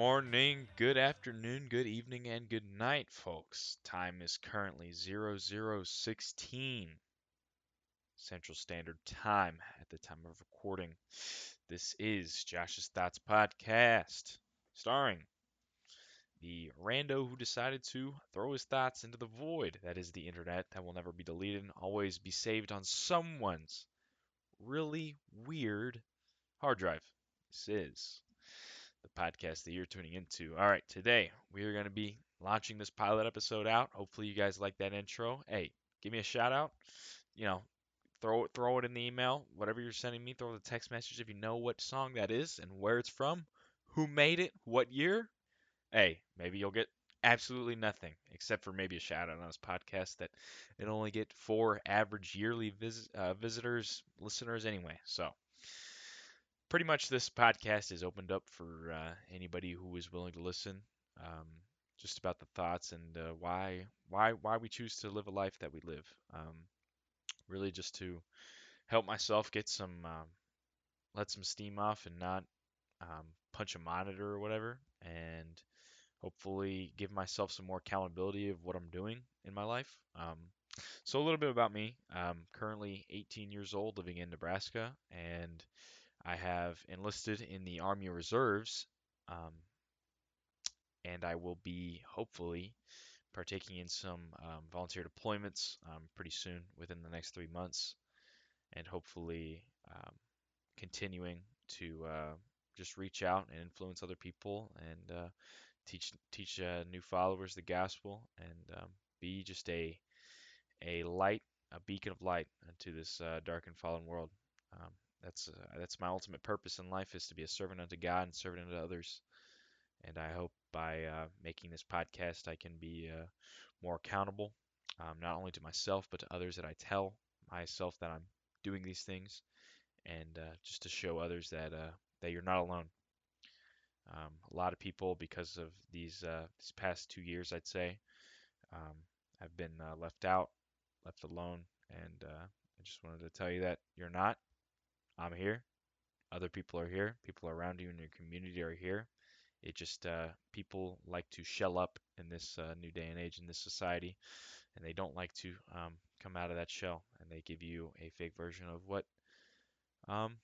Morning, good afternoon, good evening, and good night, folks. Time is currently 0016 Central Standard Time at the time of recording. This is Josh's Thoughts Podcast, starring the rando who decided to throw his thoughts into the void that is the internet that will never be deleted and always be saved on someone's really weird hard drive. This is the podcast that you're tuning into. All right, today we are going to be launching this pilot episode out. Hopefully, you guys like that intro. Hey, give me a shout out. You know, throw it, throw it in the email, whatever you're sending me. Throw the text message if you know what song that is and where it's from, who made it, what year. Hey, maybe you'll get absolutely nothing except for maybe a shout out on this podcast that it only get four average yearly vis- uh, visitors, listeners anyway. So pretty much this podcast is opened up for uh, anybody who is willing to listen. Um, just about the thoughts and uh, why why why we choose to live a life that we live. Um, really, just to help myself get some um, let some steam off and not um, punch a monitor or whatever, and hopefully give myself some more accountability of what I'm doing in my life. Um, so a little bit about me. I'm currently 18 years old, living in Nebraska, and I have enlisted in the Army Reserves, um, and I will be hopefully partaking in some um, volunteer deployments um, pretty soon within the next three months, and hopefully um, continuing to uh, just reach out and influence other people and uh, teach teach uh, new followers the gospel and um, be just a a light, a beacon of light into this uh, dark and fallen world. That's uh, that's my ultimate purpose in life is to be a servant unto God and servant unto others. And I hope by uh, making this podcast, I can be uh, more accountable, um, not only to myself but to others that I tell myself that I'm doing these things, and uh, just to show others that uh, that you're not alone. Um, a lot of people, because of these uh, these past two years, I'd say, um, have been left out, left alone, and I just wanted to tell you that you're not. I'm here. Other people are here. People around you in your community are here. It just uh, people like to shell up in this uh, new day and age in this society, and they don't like to um, come out of that shell, and they give you a fake version of what um,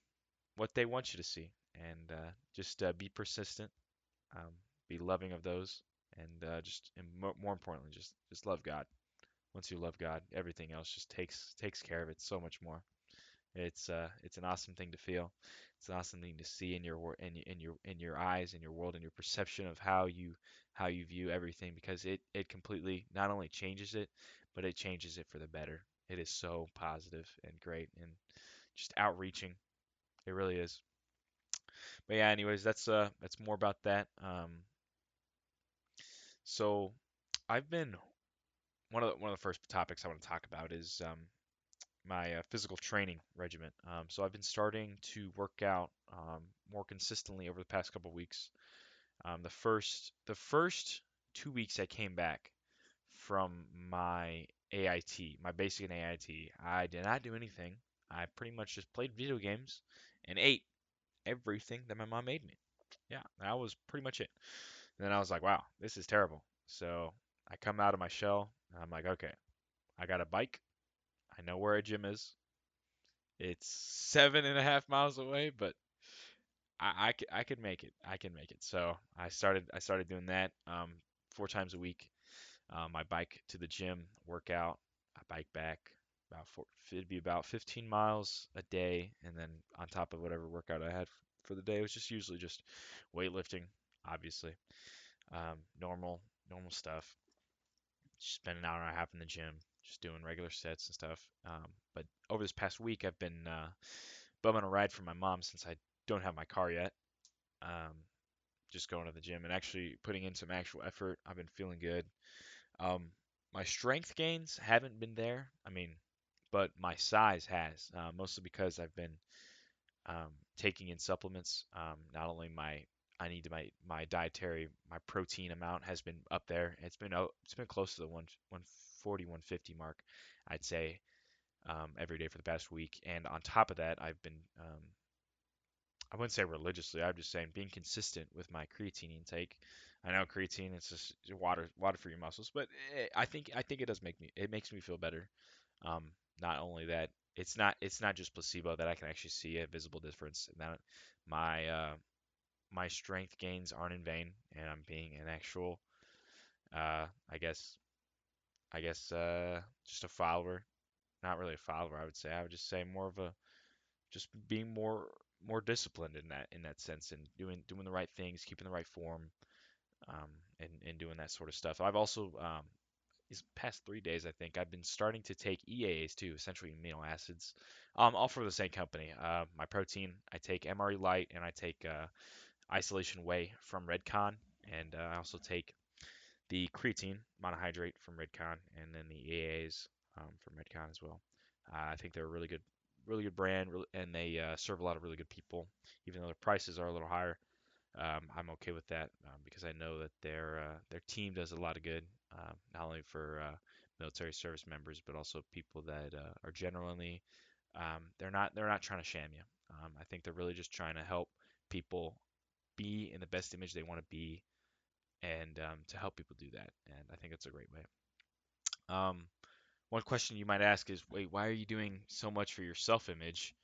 what they want you to see. And uh, just uh, be persistent, um, be loving of those, and uh, just and more importantly, just just love God. Once you love God, everything else just takes takes care of it so much more. It's uh, it's an awesome thing to feel. It's an awesome thing to see in your in, in your in your eyes, in your world, in your perception of how you how you view everything, because it it completely not only changes it, but it changes it for the better. It is so positive and great and just outreaching. It really is. But yeah, anyways, that's uh that's more about that. Um, so I've been one of the, one of the first topics I want to talk about is um, my uh, physical training regimen. Um, so I've been starting to work out um, more consistently over the past couple weeks. Um, the first the first two weeks I came back from my AIT, my basic and AIT, I did not do anything. I pretty much just played video games and ate everything that my mom made me. Yeah, that was pretty much it. And then I was like, wow, this is terrible. So I come out of my shell I'm like, okay, I got a bike. I know where a gym is. It's seven and a half miles away, but I, I, I could make it. I can make it. So I started I started doing that um, four times a week. Um, I bike to the gym, workout. I bike back about four, it'd be about 15 miles a day, and then on top of whatever workout I had for the day, it was just usually just weightlifting, obviously, um, normal normal stuff. Just spend an hour and a half in the gym, just doing regular sets and stuff. Um, but over this past week, I've been uh, bumming a ride for my mom since I don't have my car yet. Um, just going to the gym and actually putting in some actual effort. I've been feeling good. Um, my strength gains haven't been there. I mean, but my size has, uh, mostly because I've been um, taking in supplements. Um, not only my I need to my my dietary my protein amount has been up there. It's been it's been close to the one 140 150 mark, I'd say, um, every day for the past week. And on top of that, I've been um, I wouldn't say religiously. I'm just saying being consistent with my creatine intake. I know creatine is just water water for your muscles, but eh, I think I think it does make me it makes me feel better. Um, not only that, it's not it's not just placebo that I can actually see a visible difference. And that my uh, my strength gains aren't in vain, and I'm being an actual uh, I guess I guess uh, just a follower. Not really a follower, I would say. I would just say more of a just being more more disciplined in that in that sense and doing doing the right things, keeping the right form, um, and and doing that sort of stuff. I've also um, these past three days, I think I've been starting to take EAAs too, essentially amino acids, um, all from the same company. Uh, my protein, I take MRE Lite and I take uh, Isolation Whey from Redcon, and uh, I also take the creatine monohydrate from Redcon, and then the EAAs um, from Redcon as well. Uh, I think they're a really good, really good brand, and they uh, serve a lot of really good people, even though their prices are a little higher. Um, I'm okay with that um, because I know that their uh, their team does a lot of good, uh, not only for uh, military service members but also people that uh, are genuinely um, they're not they're not trying to sham you. Um, I think they're really just trying to help people be in the best image they want to be and um, to help people do that. And I think it's a great way. Um, one question you might ask is, wait, why are you doing so much for your self-image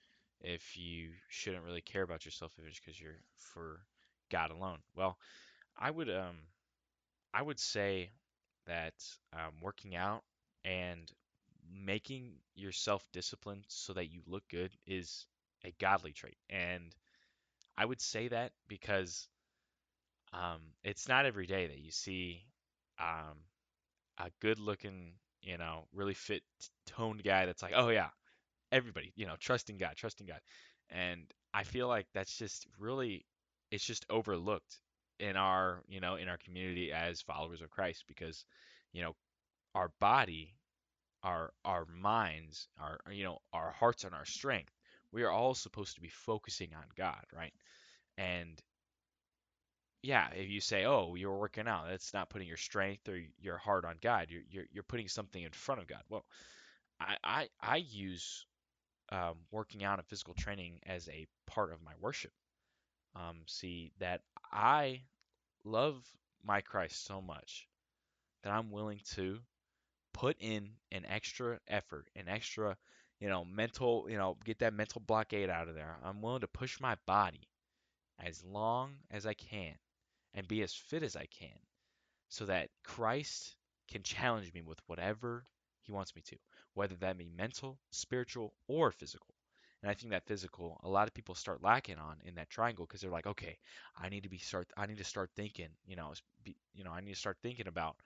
if you shouldn't really care about your self-image because you're for God alone? Well, I would um I would say that um, working out and making yourself disciplined so that you look good is a godly trait. And I would say that because um, it's not every day that you see um, a good looking, you know, really fit, toned guy that's like, oh yeah, everybody, you know, trusting God, trusting God. And I feel like that's just really, it's just overlooked in our, you know, in our community as followers of Christ because, you know, our body, our our minds, our you know, our hearts and our strength, we are all supposed to be focusing on God, right? And yeah, if you say, "Oh, you're working out," that's not putting your strength or your heart on God. You're you're, you're putting something in front of God. Well, I I, I use um, working out and physical training as a part of my worship. Um, see that I love my Christ so much that I'm willing to put in an extra effort, an extra, you know, mental, you know, get that mental blockade out of there. I'm willing to push my body as long as I can and be as fit as I can so that Christ can challenge me with whatever he wants me to, whether that be mental, spiritual, or physical. And I think that physical, a lot of people start lacking on in that triangle because they're like, okay, I need to be start, I need to start thinking, you know, be, you know, I need to start thinking about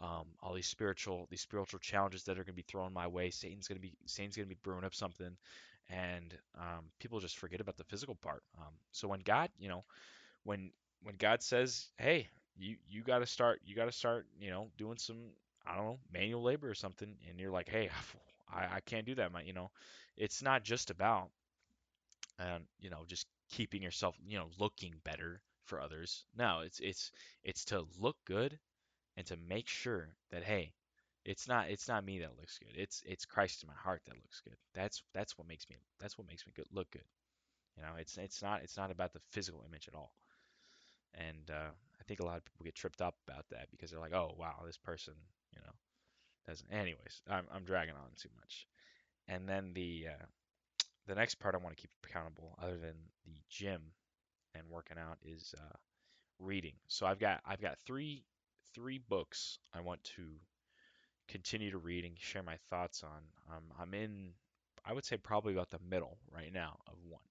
um, all these spiritual, these spiritual challenges that are going to be thrown my way. Satan's going to be, Satan's going to be brewing up something, and um, people just forget about the physical part. Um, so when God, you know, when when God says, "Hey, you you got to start you got to start, you know, doing some I don't know, manual labor or something," and you're like, "Hey, I, I can't do that, my, you know." It's not just about um, you know, just keeping yourself, you know, looking better for others. No, it's it's it's to look good and to make sure that hey, it's not it's not me that looks good. It's it's Christ in my heart that looks good. That's that's what makes me that's what makes me good look good. You know, it's it's not it's not about the physical image at all. And uh, I think a lot of people get tripped up about that because they're like, oh, wow, this person, you know, doesn't. Anyways, I'm, I'm dragging on too much. And then the uh, the next part I want to keep accountable, other than the gym and working out, is uh, reading. So I've got I've got three three books I want to continue to read and share my thoughts on. Um, I'm in I would say probably about the middle right now of one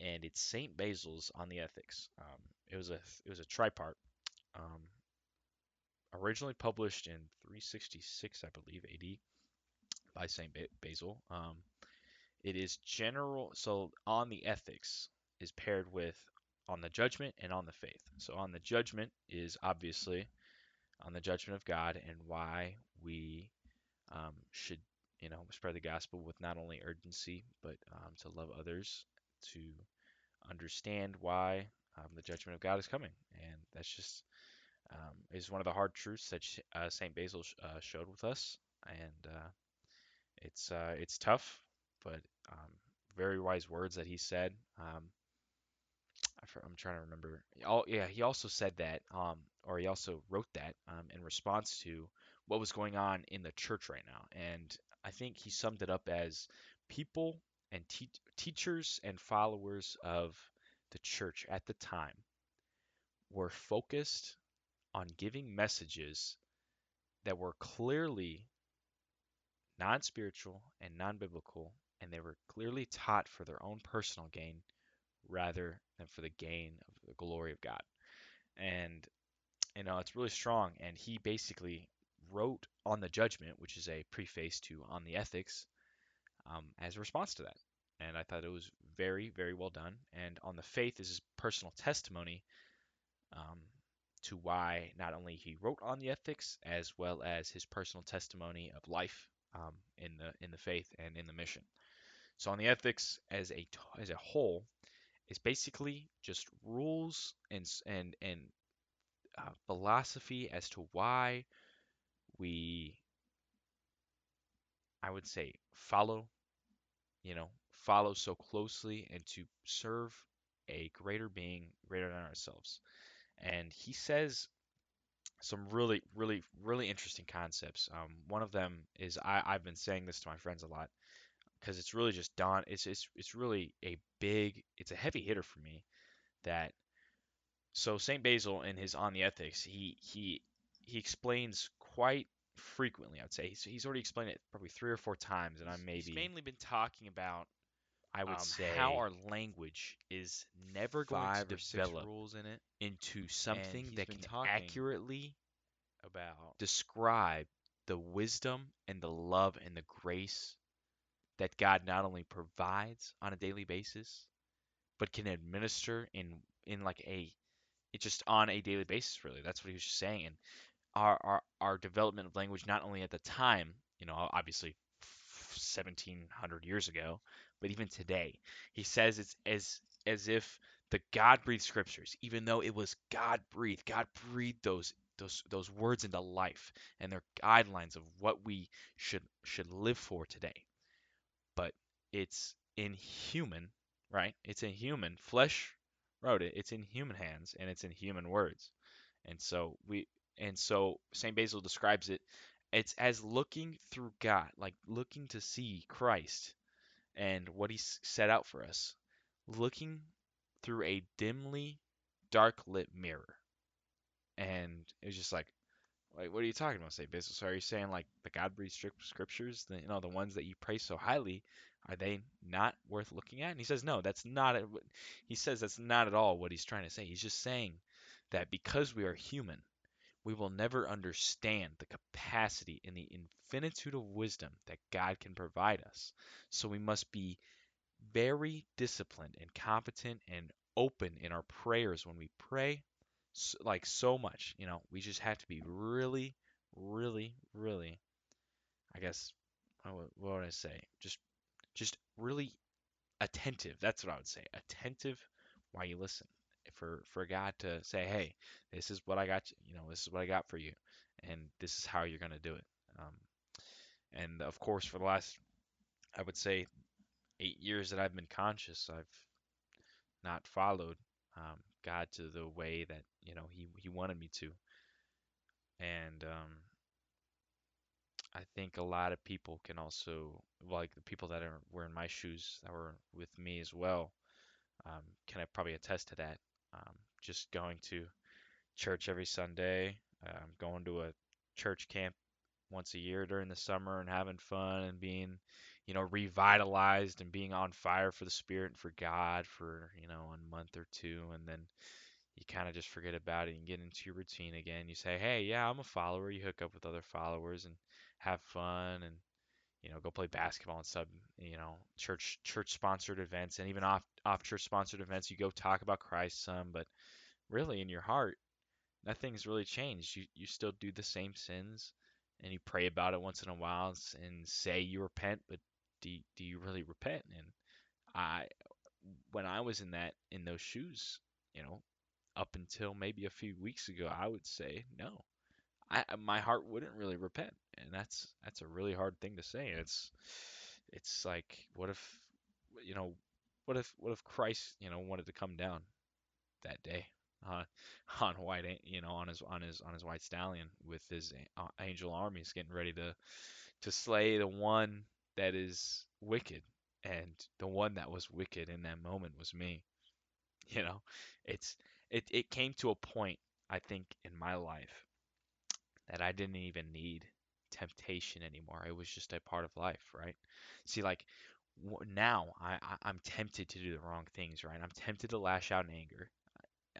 and it's Saint Basil's on the Ethics. Um, it was a it was a tripart, um, originally published in 366, I believe, AD, by Saint Basil. Um, it is general. So on the Ethics is paired with on the judgment and on the faith. So on the judgment is obviously on the judgment of God and why we um, should you know spread the gospel with not only urgency but um, to love others to understand why um, the judgment of God is coming, and that's just um, is one of the hard truths that uh, Saint Basil sh- uh, showed with us, and uh, it's uh, it's tough, but um, very wise words that he said. Um, I'm trying to remember. Oh, yeah, he also said that, um, or he also wrote that um, in response to what was going on in the church right now. And I think he summed it up as people and te- teachers and followers of the church at the time were focused on giving messages that were clearly non spiritual and non biblical, and they were clearly taught for their own personal gain rather than for the gain of the glory of God. And, you know, it's really strong. And he basically wrote on the judgment, which is a preface to On the Ethics, um, as a response to that. And I thought it was very, very well done. And on the faith is his personal testimony um, to why not only he wrote on the ethics as well as his personal testimony of life um, in the in the faith and in the mission. So on the ethics as a as a whole is basically just rules and and and uh, philosophy as to why we I would say follow you know follow so closely and to serve a greater being greater than ourselves. And he says some really, really, really interesting concepts. Um, one of them is I, I've been saying this to my friends a lot because it's really just dawn. It's it's it's really a big. It's a heavy hitter for me. That so Saint Basil in his On the Ethics, he he he explains quite frequently. I would say he's, he's already explained it probably three or four times, and I'm maybe He's mainly been talking about I would um, say how our language is never going to develop rules in it into something that can accurately about describe the wisdom and the love and the grace that God not only provides on a daily basis, but can administer in in like a it's just on a daily basis really. That's what he was just saying. And our our, our development of language not only at the time, you know, obviously 1700 years ago, but even today. He says it's as as if the God-breathed scriptures, even though it was God-breathed, God breathed those those those words into life and they're guidelines of what we should should live for today. But it's in human, right? It's in human flesh wrote it. It's in human hands and it's in human words. And so we and so St. Basil describes it it's as looking through God, like looking to see Christ and what he set out for us, looking through a dimly dark lit mirror. And it was just like, like, what are you talking about, St. Basil? So are you saying like the God-breathed scriptures, the, you know, the ones that you praise so highly, are they not worth looking at? And he says, no, that's not. it. He says that's not at all what he's trying to say. He's just saying that because we are human, we will never understand the capacity and the infinitude of wisdom that God can provide us. So we must be very disciplined and competent and open in our prayers when we pray like so much you know? We just have to be really really really i guess what would i say? Just just really attentive. That's what i would say. Attentive while you listen for for god to say hey this is what i got you you know this is what i got for you and this is how you're going to do it um, and of course for the last i would say eight years that i've been conscious i've not followed um, God to the way that you know he he wanted me to. And um, I think a lot of people can also like the people that are were in my shoes that were with me as well um, can I probably attest to that. Um, just going to church every Sunday, um, going to a church camp once a year during the summer and having fun and being, you know, revitalized and being on fire for the Spirit and for God for, you know, a month or two. And then you kind of just forget about it and get into your routine again. You say, hey, yeah, I'm a follower. You hook up with other followers and have fun and, you know, go play basketball and sub, you know, church church sponsored events and even off off church sponsored events. You go talk about Christ some, but really in your heart, nothing's really changed. You you still do the same sins, and you pray about it once in a while and say you repent, but do do you really repent? And I, when I was in that in those shoes, you know, up until maybe a few weeks ago, I would say no. I my heart wouldn't really repent, and that's that's a really hard thing to say. It's it's like what if you know what if what if Christ you know wanted to come down that day uh, on white, you know, on his on his on his white stallion with his uh, angel armies getting ready to to slay the one that is wicked, and the one that was wicked in that moment was me. You know, it's it it came to a point I think in my life that I didn't even need temptation anymore. It was just a part of life, right? See, like now I, I am tempted to do the wrong things, right? I'm tempted to lash out in anger.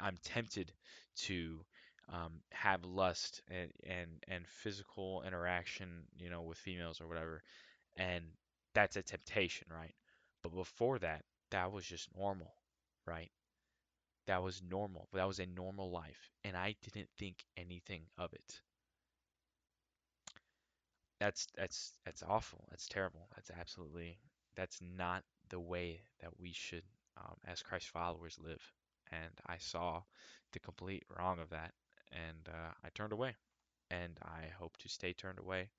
I'm tempted to um, have lust and, and and physical interaction, you know, with females or whatever, and that's a temptation, right? But before that, that was just normal, right? That was normal. That was a normal life, and I didn't think anything of it. That's that's that's awful. That's terrible. That's absolutely that's not the way that we should, um, as Christ followers, live. And I saw the complete wrong of that, and uh, I turned away. And I hope to stay turned away,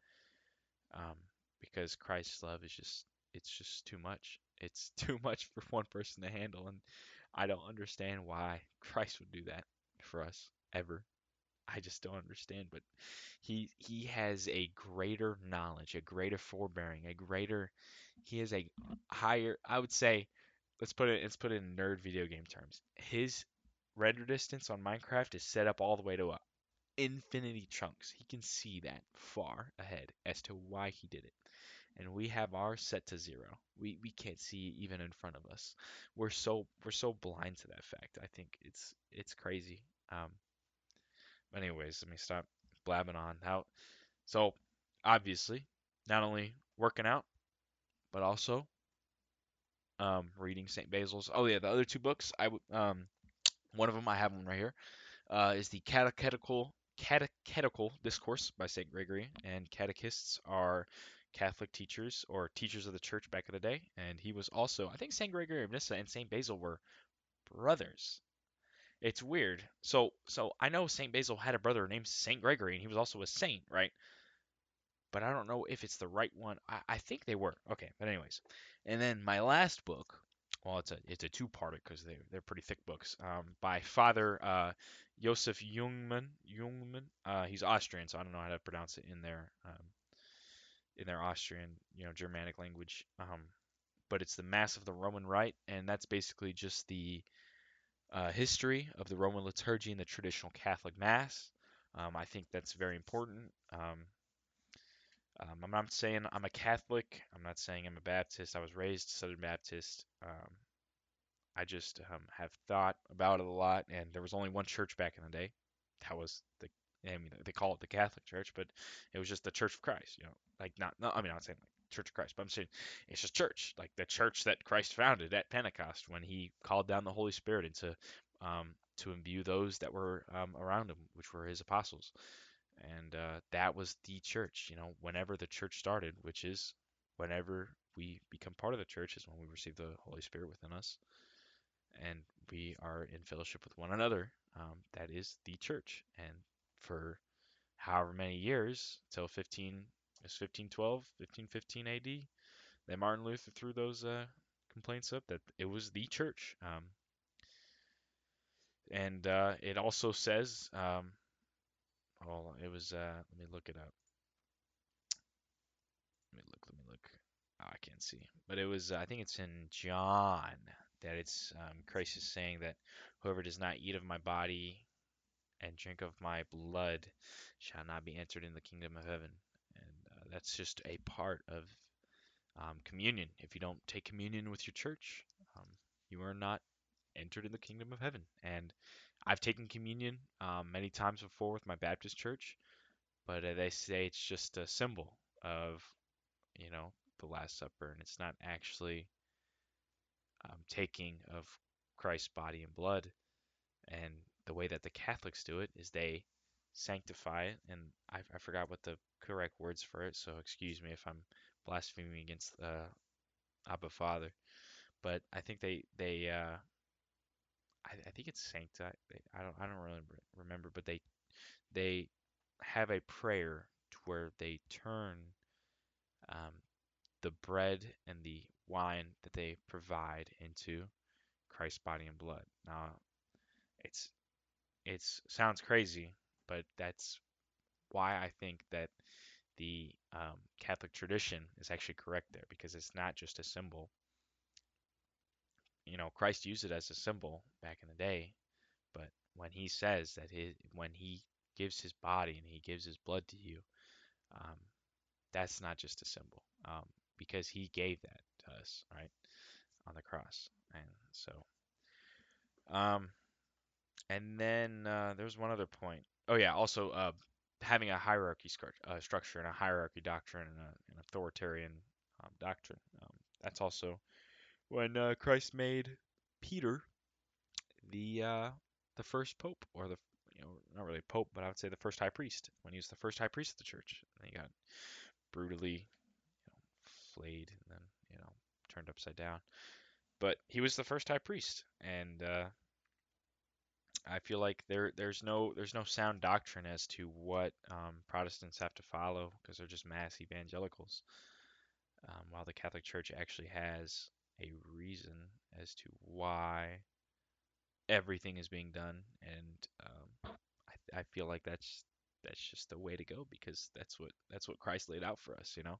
um, because Christ's love is just it's just too much. It's too much for one person to handle, and I don't understand why Christ would do that for us ever. I just don't understand. But he he has a greater knowledge, a greater forbearing, a greater he has a higher I would say let's put it let's put it in nerd video game terms. His render distance on Minecraft is set up all the way to infinity chunks. He can see that far ahead as to why he did it. And we have ours set to zero. We we can't see even in front of us. We're so we're so blind to that fact. I think it's it's crazy. Um, anyways, let me stop blabbing on. How so obviously not only working out, but also um, reading St. Basil's. Oh yeah, the other two books. I um, one of them I have one right here. Uh, is the Catechetical Catechetical Discourse by St. Gregory, and catechists are Catholic teachers or teachers of the church back in the day. And he was also, I think, St. Gregory of Nyssa and St. Basil were brothers. It's weird. So so I know Saint Basil had a brother named Saint Gregory, and he was also a saint, right? But I don't know if it's the right one. I, I think they were. Okay, but anyways, and then my last book. Well, it's a it's a two-parter because they they're pretty thick books. Um, by Father uh, Josef Jungmann. Jungmann. Uh, he's Austrian, so I don't know how to pronounce it in their um, in their Austrian, you know, Germanic language. Um, but it's the Mass of the Roman Rite, and that's basically just the uh, history of the Roman liturgy and the traditional Catholic Mass. Um, I think that's very important. Um, um, I'm not saying I'm a Catholic. I'm not saying I'm a Baptist. I was raised Southern Baptist. Um, I just um, have thought about it a lot, and there was only one church back in the day. That was the I mean, they call it the Catholic Church, but it was just the Church of Christ. You know, like not, I mean, I'm not saying like Church of Christ, but I'm saying it's just church, like the church that Christ founded at Pentecost when He called down the Holy Spirit into um, to imbue those that were um, around Him, which were His apostles, and uh, that was the church. You know, whenever the church started, which is whenever we become part of the church, is when we receive the Holy Spirit within us, and we are in fellowship with one another. Um, that is the church, and for however many years till 15 is 1512 1515 AD that Martin Luther threw those uh, complaints up that it was the church um, and uh, it also says um, oh it was uh, let me look it up. Let me look let me look. Oh, I can't see. But it was I think it's in John that it's um, Christ is saying that whoever does not eat of my body and drink of my blood shall not be entered in the kingdom of heaven. That's just a part of um, communion. If you don't take communion with your church, um, you are not entered in the kingdom of heaven. And I've taken communion um, many times before with my Baptist church, but uh, they say it's just a symbol of, you know, the Last Supper, and it's not actually um, taking of Christ's body and blood. And the way that the Catholics do it is they sanctify it, and I, I forgot what the correct words for it, so excuse me if I'm blaspheming against uh, Abba Father, but I think they they uh, I, I think it's sanctify. I don't I don't really remember, but they they have a prayer to where they turn um, the bread and the wine that they provide into Christ's body and blood. Now, It's it's sounds crazy, but that's why I think that the um, Catholic tradition is actually correct there because it's not just a symbol. You know, Christ used it as a symbol back in the day, but when he says that his, when he gives his body and he gives his blood to you, um, that's not just a symbol um, because he gave that to us, right, on the cross. And so, um, and then uh, there's one other point. Oh yeah, also uh, having a hierarchy uh, structure and a hierarchy doctrine and a, an authoritarian um, doctrine. Um, that's also when uh, Christ made Peter the uh, the first pope, or the you know not really pope, but I would say the first high priest when he was the first high priest of the church. And he got brutally you know, flayed and then you know turned upside down. But he was the first high priest, and uh, I feel like there there's no there's no sound doctrine as to what um, Protestants have to follow because they're just mass evangelicals. Um, while the Catholic Church actually has a reason as to why everything is being done, and um, I, I feel like that's that's just the way to go because that's what that's what Christ laid out for us, you know.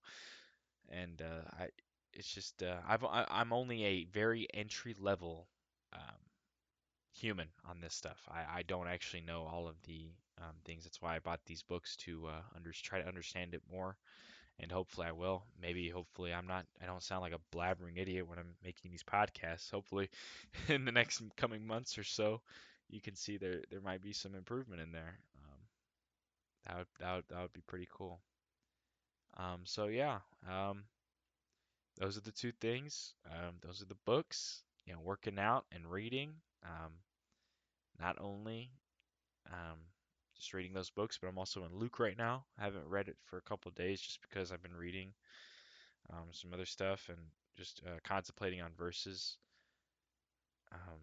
And uh, I it's just uh, I've I, I'm only a very entry level um, human on this stuff. I, I don't actually know all of the um, things. That's why I bought these books to uh, under, try to understand it more, and hopefully I will. Maybe hopefully I'm not. I don't sound like a blabbering idiot when I'm making these podcasts. Hopefully, in the next coming months or so, you can see there there might be some improvement in there. Um, that would that would, that would be pretty cool. Um, so yeah, um, those are the two things. Um, those are the books. You know, working out and reading. Um, not only um, just reading those books, but I'm also in Luke right now. I haven't read it for a couple days just because I've been reading um, some other stuff and just uh, contemplating on verses. Um,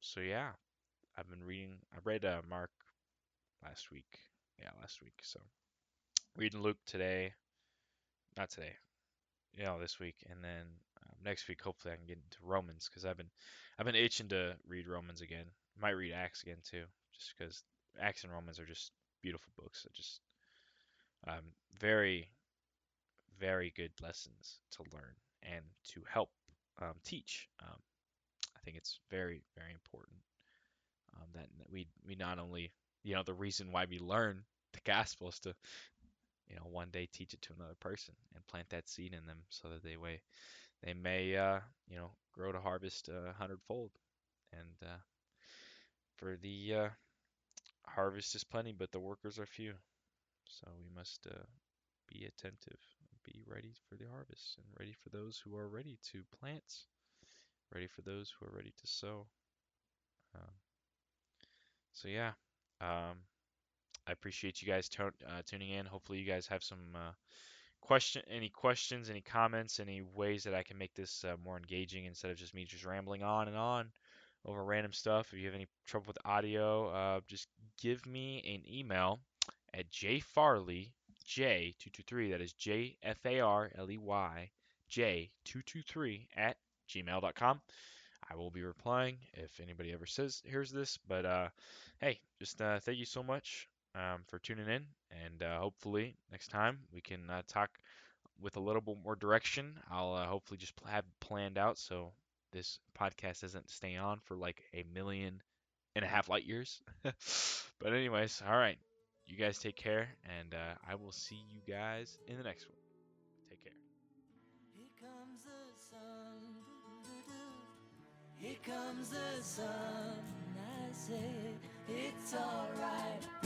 so yeah, I've been reading. I read uh, Mark last week. Yeah, last week. So reading Luke today. Not today. You know, this week, and then next week hopefully I can get into Romans because I've been I've been itching to read Romans again. Might read Acts again too, just because Acts and Romans are just beautiful books. just um, very very good lessons to learn and to help um, teach. Um, I think it's very very important um, that we we not only you know the reason why we learn the gospel is to you know one day teach it to another person and plant that seed in them so that they way they may uh, you know grow to harvest a hundredfold. And uh, for the uh, harvest is plenty but the workers are few. So we must uh, be attentive be ready for the harvest and ready for those who are ready to plant ready for those who are ready to sow. Um, so yeah um, I appreciate you guys uh, tuning in. Hopefully, you guys have some uh, question, any questions, any comments, any ways that I can make this uh, more engaging instead of just me just rambling on and on over random stuff. If you have any trouble with audio, uh, just give me an email at jfarley j223. That is J F A R L E Y J223 at gmail.com. I will be replying if anybody ever says here's this. But uh, hey, just uh, thank you so much um, for tuning in, and uh, hopefully next time we can uh, talk with a little bit more direction. I'll uh, hopefully just have planned out so this podcast doesn't stay on for like a million and a half light years. but anyways, all right, you guys take care, and uh, I will see you guys in the next one. Take care. Here comes the sun. Here comes the sun. I say it's alright.